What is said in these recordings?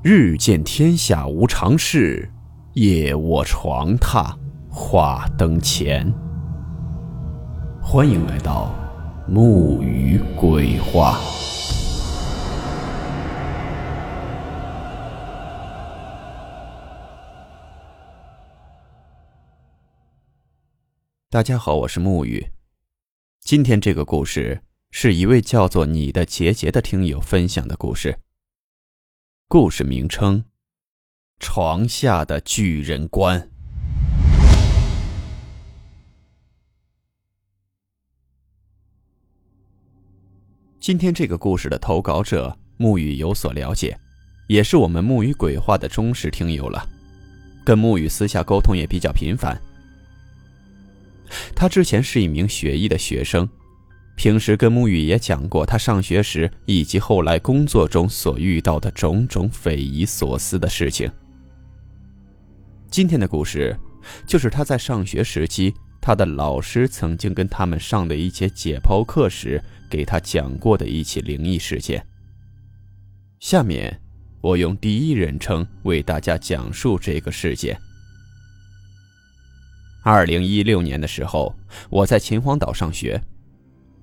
日见天下无常事，夜卧床榻话灯前。欢迎来到木鱼鬼话。大家好，我是木鱼。今天这个故事是一位叫做你的杰杰的听友分享的故事。故事名称：床下的巨人观。今天这个故事的投稿者木雨有所了解，也是我们木雨鬼话的忠实听友了，跟木雨私下沟通也比较频繁。他之前是一名学医的学生。平时跟沐雨也讲过他上学时以及后来工作中所遇到的种种匪夷所思的事情。今天的故事，就是他在上学时期，他的老师曾经跟他们上的一节解剖课时给他讲过的一起灵异事件。下面，我用第一人称为大家讲述这个事件。二零一六年的时候，我在秦皇岛上学。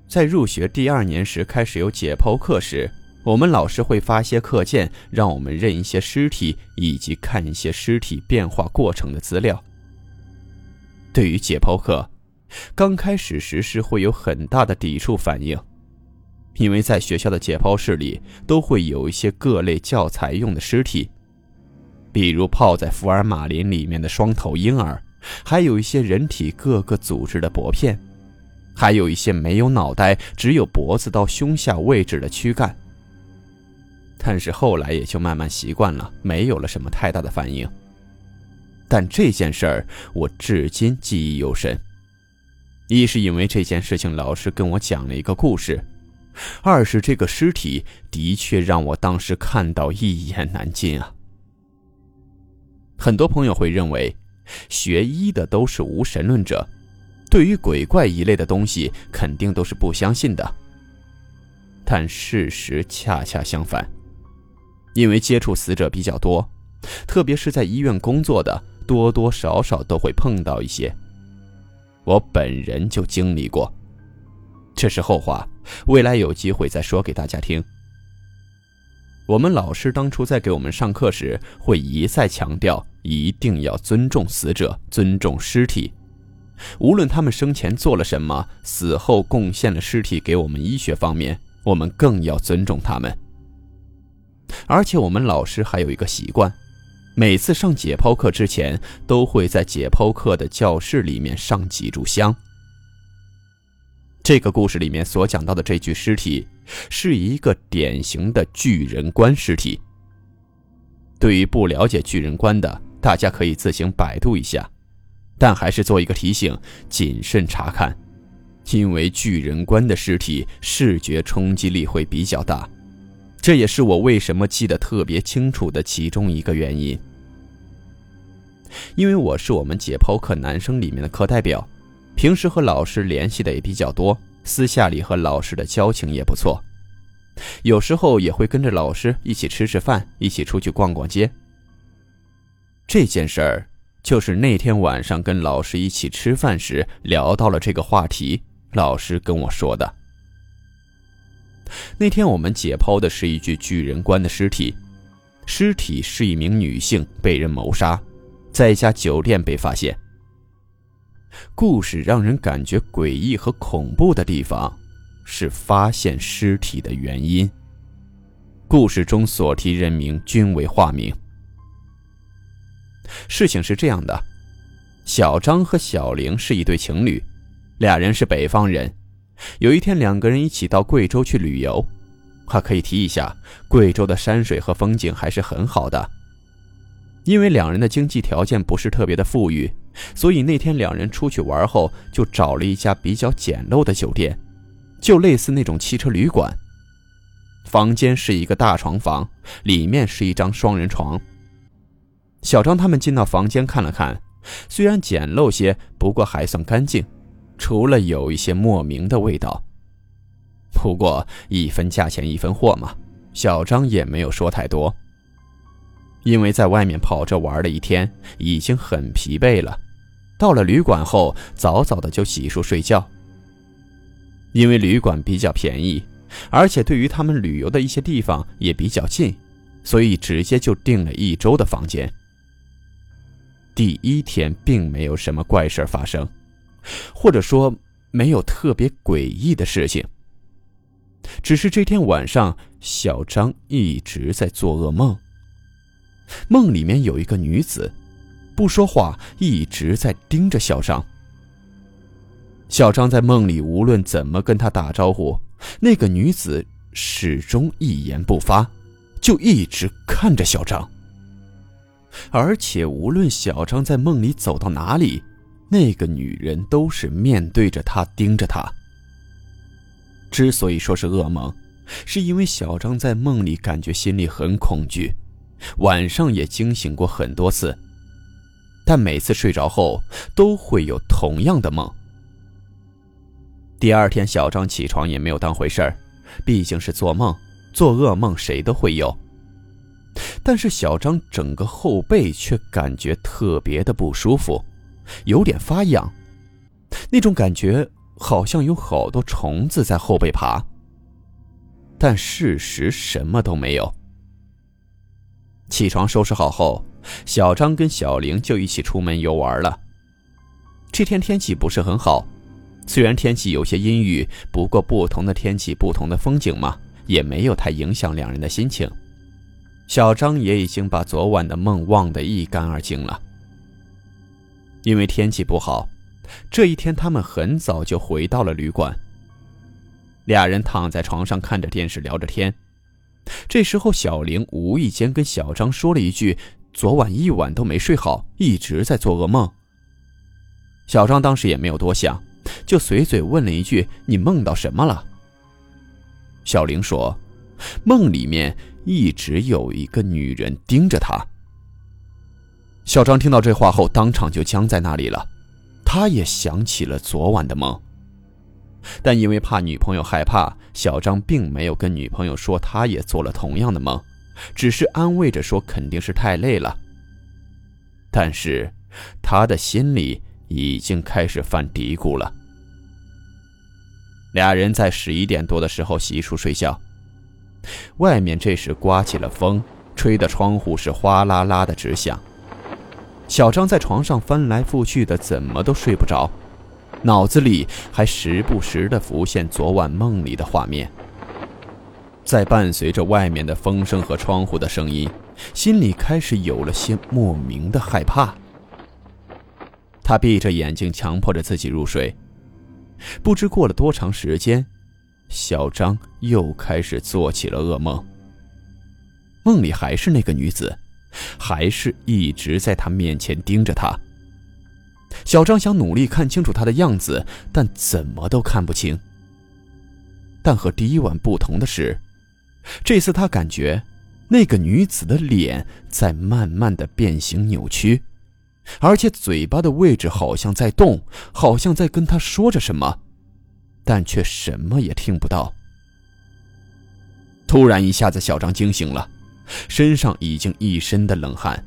在入学第二年时，开始有解剖课时，我们老师会发些课件，让我们认一些尸体，以及看一些尸体变化过程的资料。对于解剖课，刚开始时是会有很大的抵触反应，因为在学校的解剖室里都会有一些各类教材用的尸体，比如泡在福尔马林里面的双头婴儿，还有一些人体各个组织的薄片。还有一些没有脑袋，只有脖子到胸下位置的躯干。但是后来也就慢慢习惯了，没有了什么太大的反应。但这件事儿我至今记忆犹深，一是因为这件事情老师跟我讲了一个故事，二是这个尸体的确让我当时看到一言难尽啊。很多朋友会认为，学医的都是无神论者。对于鬼怪一类的东西，肯定都是不相信的。但事实恰恰相反，因为接触死者比较多，特别是在医院工作的，多多少少都会碰到一些。我本人就经历过，这是后话，未来有机会再说给大家听。我们老师当初在给我们上课时，会一再强调，一定要尊重死者，尊重尸体。无论他们生前做了什么，死后贡献了尸体给我们医学方面，我们更要尊重他们。而且我们老师还有一个习惯，每次上解剖课之前，都会在解剖课的教室里面上几炷香。这个故事里面所讲到的这具尸体，是一个典型的巨人观尸体。对于不了解巨人观的，大家可以自行百度一下。但还是做一个提醒，谨慎查看，因为巨人观的尸体视觉冲击力会比较大，这也是我为什么记得特别清楚的其中一个原因。因为我是我们解剖课男生里面的课代表，平时和老师联系的也比较多，私下里和老师的交情也不错，有时候也会跟着老师一起吃吃饭，一起出去逛逛街。这件事儿。就是那天晚上跟老师一起吃饭时聊到了这个话题，老师跟我说的。那天我们解剖的是一具巨人观的尸体，尸体是一名女性被人谋杀，在一家酒店被发现。故事让人感觉诡异和恐怖的地方，是发现尸体的原因。故事中所提人名均为化名。事情是这样的，小张和小玲是一对情侣，俩人是北方人。有一天，两个人一起到贵州去旅游。还可以提一下，贵州的山水和风景还是很好的。因为两人的经济条件不是特别的富裕，所以那天两人出去玩后，就找了一家比较简陋的酒店，就类似那种汽车旅馆。房间是一个大床房，里面是一张双人床。小张他们进到房间看了看，虽然简陋些，不过还算干净，除了有一些莫名的味道。不过一分价钱一分货嘛，小张也没有说太多。因为在外面跑着玩了一天，已经很疲惫了。到了旅馆后，早早的就洗漱睡觉。因为旅馆比较便宜，而且对于他们旅游的一些地方也比较近，所以直接就订了一周的房间。第一天并没有什么怪事发生，或者说没有特别诡异的事情。只是这天晚上，小张一直在做噩梦。梦里面有一个女子，不说话，一直在盯着小张。小张在梦里无论怎么跟他打招呼，那个女子始终一言不发，就一直看着小张。而且无论小张在梦里走到哪里，那个女人都是面对着他，盯着他。之所以说是噩梦，是因为小张在梦里感觉心里很恐惧。晚上也惊醒过很多次，但每次睡着后都会有同样的梦。第二天，小张起床也没有当回事儿，毕竟是做梦，做噩梦谁都会有。但是小张整个后背却感觉特别的不舒服，有点发痒，那种感觉好像有好多虫子在后背爬。但事实什么都没有。起床收拾好后，小张跟小玲就一起出门游玩了。这天天气不是很好，虽然天气有些阴雨，不过不同的天气不同的风景嘛，也没有太影响两人的心情。小张也已经把昨晚的梦忘得一干二净了。因为天气不好，这一天他们很早就回到了旅馆。俩人躺在床上看着电视聊着天。这时候，小玲无意间跟小张说了一句：“昨晚一晚都没睡好，一直在做噩梦。”小张当时也没有多想，就随嘴问了一句：“你梦到什么了？”小玲说：“梦里面一直有一个女人盯着他。”小张听到这话后，当场就僵在那里了。他也想起了昨晚的梦。但因为怕女朋友害怕，小张并没有跟女朋友说他也做了同样的梦，只是安慰着说肯定是太累了。但是他的心里已经开始犯嘀咕了。俩人在十一点多的时候洗漱睡觉，外面这时刮起了风，吹的窗户是哗啦啦的直响。小张在床上翻来覆去的，怎么都睡不着。脑子里还时不时的浮现昨晚梦里的画面，在伴随着外面的风声和窗户的声音，心里开始有了些莫名的害怕。他闭着眼睛，强迫着自己入睡。不知过了多长时间，小张又开始做起了噩梦。梦里还是那个女子，还是一直在他面前盯着他。小张想努力看清楚她的样子，但怎么都看不清。但和第一晚不同的是，这次他感觉那个女子的脸在慢慢的变形扭曲，而且嘴巴的位置好像在动，好像在跟他说着什么，但却什么也听不到。突然一下子，小张惊醒了，身上已经一身的冷汗。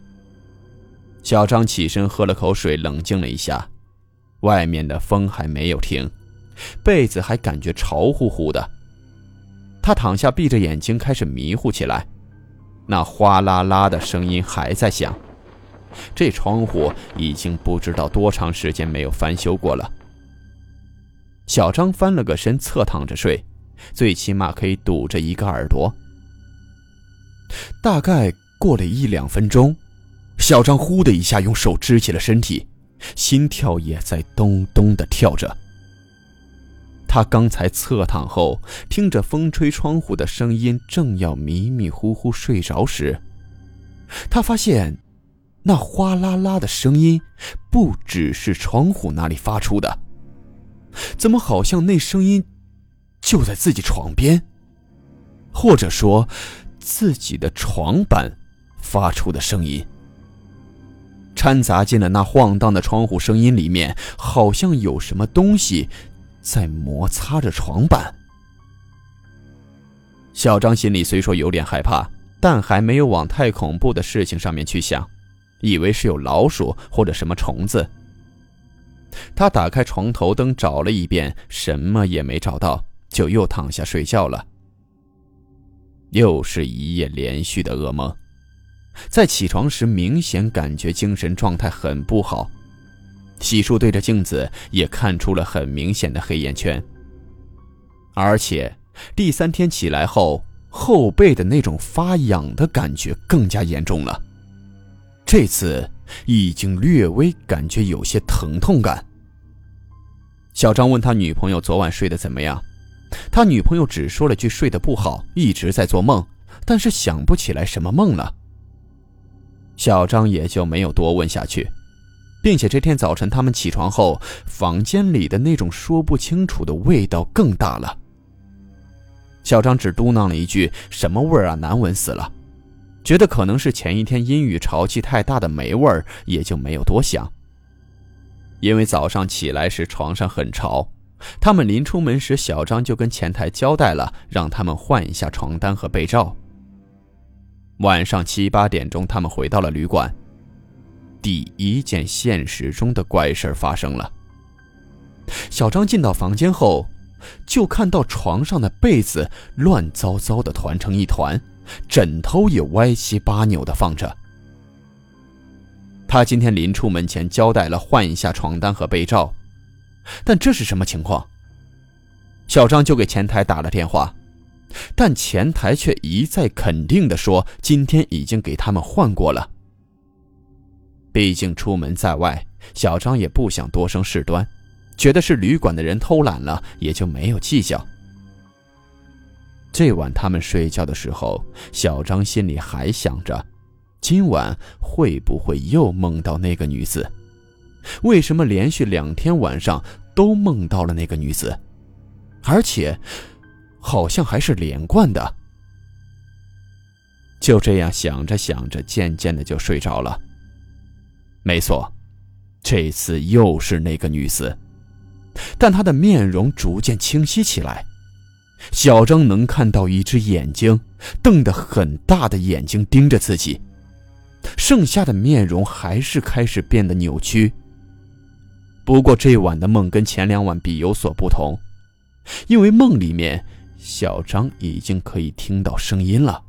小张起身喝了口水，冷静了一下。外面的风还没有停，被子还感觉潮乎乎的。他躺下，闭着眼睛，开始迷糊起来。那哗啦啦的声音还在响。这窗户已经不知道多长时间没有翻修过了。小张翻了个身，侧躺着睡，最起码可以堵着一个耳朵。大概过了一两分钟。小张呼的一下用手支起了身体，心跳也在咚咚的跳着。他刚才侧躺后，听着风吹窗户的声音，正要迷迷糊糊睡着时，他发现，那哗啦啦的声音不只是窗户那里发出的，怎么好像那声音就在自己床边，或者说，自己的床板发出的声音。掺杂进了那晃荡的窗户声音里面，好像有什么东西在摩擦着床板。小张心里虽说有点害怕，但还没有往太恐怖的事情上面去想，以为是有老鼠或者什么虫子。他打开床头灯找了一遍，什么也没找到，就又躺下睡觉了。又是一夜连续的噩梦，在起床时明显感觉精神状态很不好，洗漱对着镜子也看出了很明显的黑眼圈，而且第三天起来后。后背的那种发痒的感觉更加严重了，这次已经略微感觉有些疼痛感。小张问他女朋友昨晚睡得怎么样，他女朋友只说了句睡得不好，一直在做梦，但是想不起来什么梦了。小张也就没有多问下去，并且这天早晨他们起床后，房间里的那种说不清楚的味道更大了。小张只嘟囔了一句：“什么味儿啊，难闻死了。”觉得可能是前一天阴雨潮气太大的霉味儿，也就没有多想。因为早上起来时床上很潮，他们临出门时，小张就跟前台交代了，让他们换一下床单和被罩。晚上七八点钟，他们回到了旅馆。第一件现实中的怪事发生了。小张进到房间后。就看到床上的被子乱糟糟的团成一团，枕头也歪七八扭的放着。他今天临出门前交代了换一下床单和被罩，但这是什么情况？小张就给前台打了电话，但前台却一再肯定的说今天已经给他们换过了。毕竟出门在外，小张也不想多生事端。觉得是旅馆的人偷懒了，也就没有计较。这晚他们睡觉的时候，小张心里还想着，今晚会不会又梦到那个女子？为什么连续两天晚上都梦到了那个女子，而且好像还是连贯的？就这样想着想着，渐渐的就睡着了。没错，这次又是那个女子。但她的面容逐渐清晰起来，小张能看到一只眼睛瞪得很大的眼睛盯着自己，剩下的面容还是开始变得扭曲。不过这晚的梦跟前两晚比有所不同，因为梦里面小张已经可以听到声音了。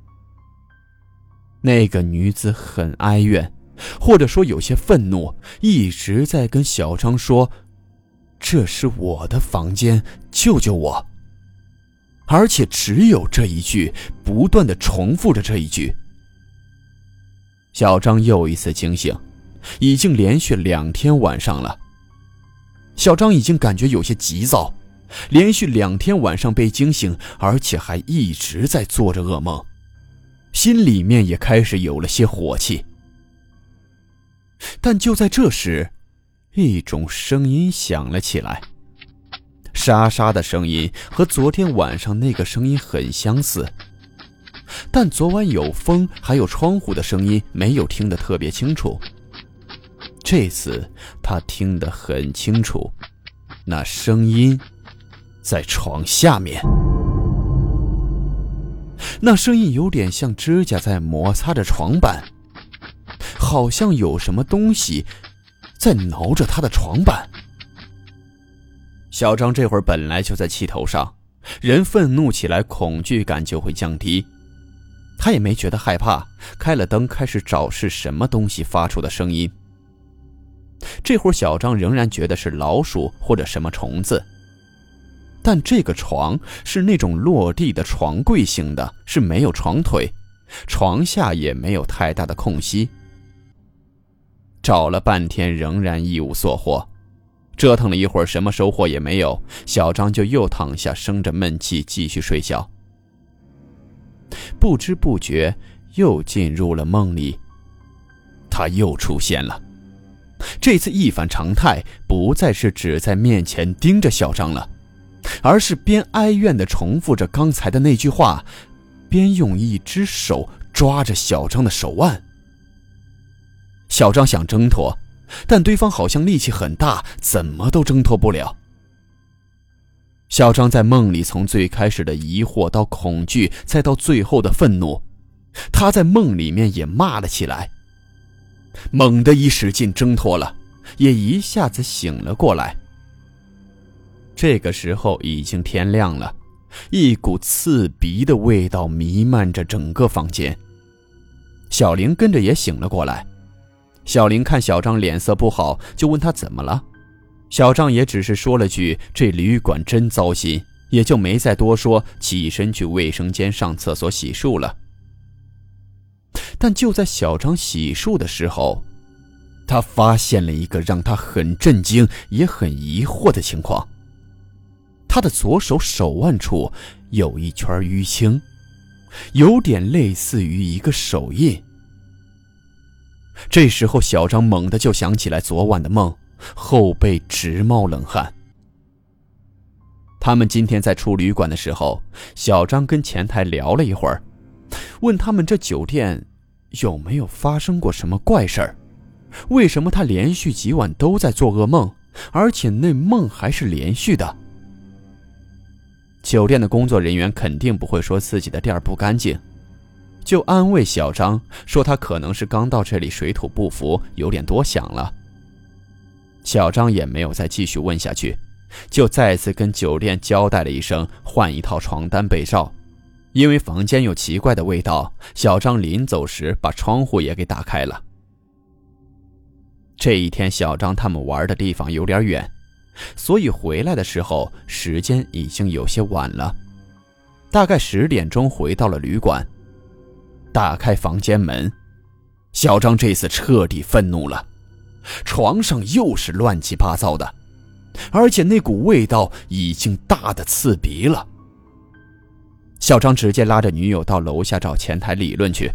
那个女子很哀怨，或者说有些愤怒，一直在跟小张说。这是我的房间，救救我！而且只有这一句，不断的重复着这一句。小张又一次惊醒，已经连续两天晚上了。小张已经感觉有些急躁，连续两天晚上被惊醒，而且还一直在做着噩梦，心里面也开始有了些火气。但就在这时。一种声音响了起来，沙沙的声音和昨天晚上那个声音很相似，但昨晚有风还有窗户的声音没有听得特别清楚。这次他听得很清楚，那声音在床下面，那声音有点像指甲在摩擦着床板，好像有什么东西。在挠着他的床板。小张这会儿本来就在气头上，人愤怒起来，恐惧感就会降低。他也没觉得害怕，开了灯，开始找是什么东西发出的声音。这会儿小张仍然觉得是老鼠或者什么虫子，但这个床是那种落地的床柜型的，是没有床腿，床下也没有太大的空隙。找了半天，仍然一无所获。折腾了一会儿，什么收获也没有。小张就又躺下，生着闷气，继续睡觉。不知不觉又进入了梦里。他又出现了，这次一反常态，不再是只在面前盯着小张了，而是边哀怨地重复着刚才的那句话，边用一只手抓着小张的手腕。小张想挣脱，但对方好像力气很大，怎么都挣脱不了。小张在梦里从最开始的疑惑到恐惧，再到最后的愤怒，他在梦里面也骂了起来，猛地一使劲挣脱了，也一下子醒了过来。这个时候已经天亮了，一股刺鼻的味道弥漫着整个房间。小玲跟着也醒了过来。小玲看小张脸色不好，就问他怎么了。小张也只是说了句：“这旅馆真糟心。”也就没再多说，起身去卫生间上厕所洗漱了。但就在小张洗漱的时候，他发现了一个让他很震惊也很疑惑的情况：他的左手手腕处有一圈淤青，有点类似于一个手印。这时候，小张猛地就想起来昨晚的梦，后背直冒冷汗。他们今天在出旅馆的时候，小张跟前台聊了一会儿，问他们这酒店有没有发生过什么怪事儿，为什么他连续几晚都在做噩梦，而且那梦还是连续的。酒店的工作人员肯定不会说自己的店不干净，就安慰小张说他可能是刚到这里水土不服，有点多想了。小张也没有再继续问下去。就再次跟酒店交代了一声，换一套床单被罩，因为房间有奇怪的味道。小张临走时把窗户也给打开了。这一天，小张他们玩的地方有点远，所以回来的时候时间已经有些晚了，大概十点钟回到了旅馆。打开房间门，小张这次彻底愤怒了，床上又是乱七八糟的。而且那股味道已经大的刺鼻了。小张直接拉着女友到楼下找前台理论去，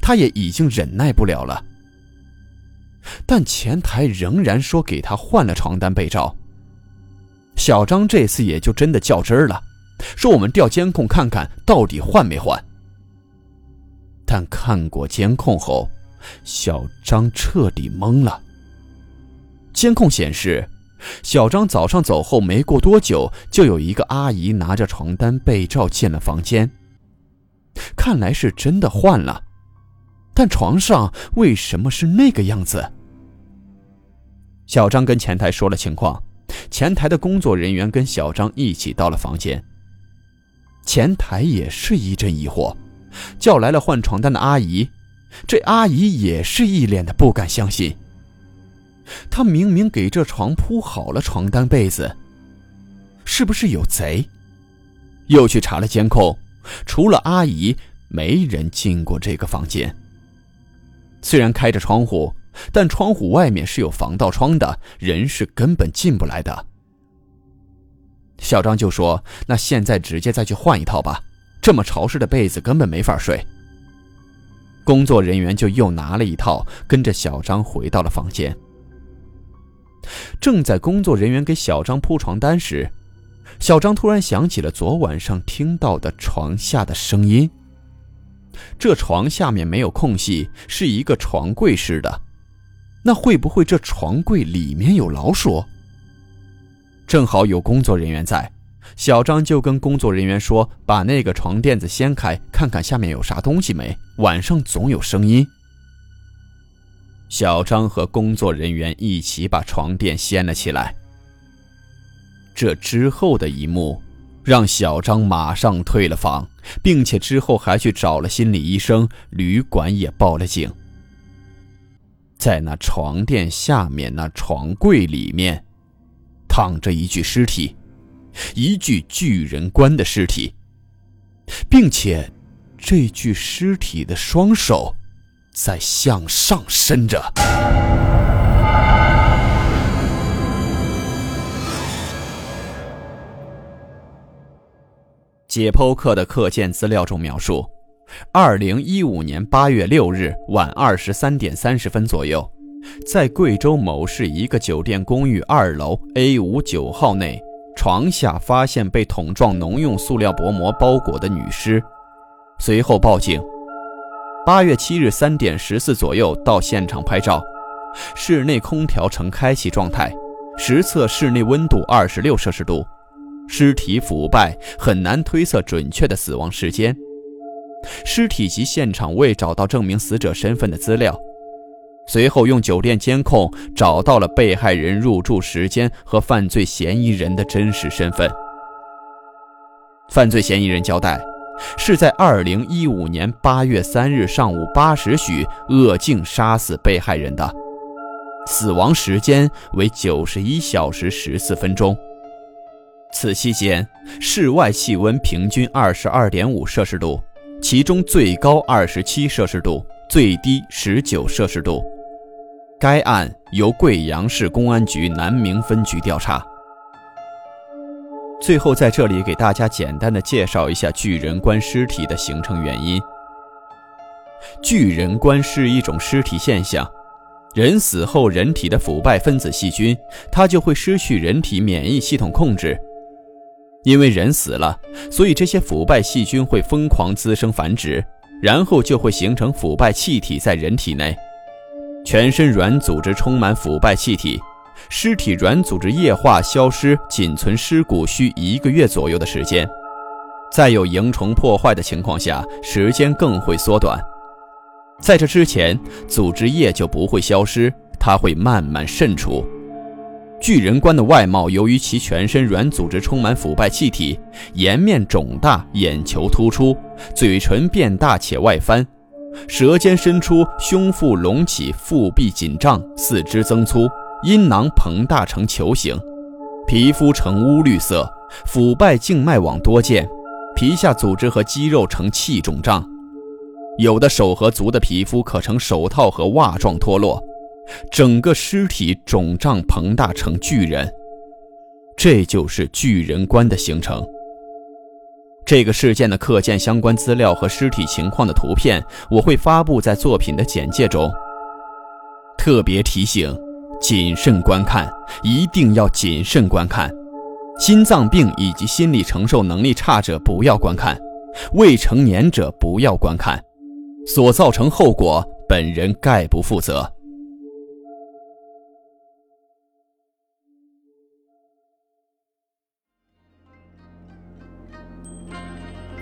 他也已经忍耐不了了。但前台仍然说给他换了床单被罩。小张这次也就真的较真了，说我们调监控看看到底换没换。但看过监控后，小张彻底懵了。监控显示。小张早上走后没过多久，就有一个阿姨拿着床单被罩进了房间。看来是真的换了，但床上为什么是那个样子？小张跟前台说了情况，前台的工作人员跟小张一起到了房间。前台也是一阵疑惑，叫来了换床单的阿姨，这阿姨也是一脸的不敢相信。她明明给这床铺好了床单被子，是不是有贼？又去查了监控，除了阿姨，没人进过这个房间。虽然开着窗户，但窗户外面是有防盗窗的，人是根本进不来的。小张就说：“那现在直接再去换一套吧，这么潮湿的被子根本没法睡。”工作人员就又拿了一套，跟着小张回到了房间。正在工作人员给小张铺床单时，小张突然想起了昨晚上听到的床下的声音。这床下面没有空隙，是一个床柜式的，那会不会这床柜里面有老鼠？正好有工作人员在，小张就跟工作人员说：“把那个床垫子掀开，看看下面有啥东西没？晚上总有声音。”小张和工作人员一起把床垫掀了起来。这之后的一幕，让小张马上退了房，并且之后还去找了心理医生，旅馆也报了警。在那床垫下面那床柜里面，躺着一具尸体，一具巨人观的尸体，并且，这具尸体的双手。在向上伸着。解剖课的课件资料中描述：二零一五年八月六日晚二十三点三十分左右，在贵州某市一个酒店公寓二楼 A 五九号内，床下发现被桶状农用塑料薄膜包裹的女尸，随后报警。八月七日三点十四左右到现场拍照，室内空调呈开启状态，实测室内温度二十六摄氏度，尸体腐败，很难推测准确的死亡时间。尸体及现场未找到证明死者身份的资料。随后用酒店监控找到了被害人入住时间和犯罪嫌疑人的真实身份。犯罪嫌疑人交代，是在2015年8月3日上午8时许恶境杀死被害人的，死亡时间为91小时14分钟。此期间，室外气温平均22.5摄氏度，其中最高27摄氏度，最低19摄氏度。该案由贵阳市公安局南明分局调查。最后，在这里给大家简单的介绍一下巨人观尸体的形成原因。巨人观是一种尸体现象，人死后人体的腐败分子细菌，它就会失去人体免疫系统控制。因为人死了，所以这些腐败细菌会疯狂滋生繁殖，然后就会形成腐败气体在人体内。全身软组织充满腐败气体，尸体软组织液化消失，仅存尸骨需一个月左右的时间。在有蝇虫破坏的情况下，时间更会缩短。在这之前，组织液就不会消失，它会慢慢渗出。巨人观的外貌，由于其全身软组织充满腐败气体，颜面肿大，眼球突出，嘴唇变大且外翻。舌尖伸出，胸腹隆起，腹壁紧胀，四肢增粗，阴囊膨大成球形，皮肤呈乌绿色，腐败静脉网多见，皮下组织和肌肉呈气肿胀，有的手和足的皮肤可呈手套和袜状脱落，整个尸体肿胀膨大成巨人，这就是巨人观的形成。这个事件的课件相关资料和尸体情况的图片，我会发布在作品的简介中。特别提醒：谨慎观看，一定要谨慎观看。心脏病以及心理承受能力差者不要观看，未成年者不要观看，所造成后果，本人概不负责。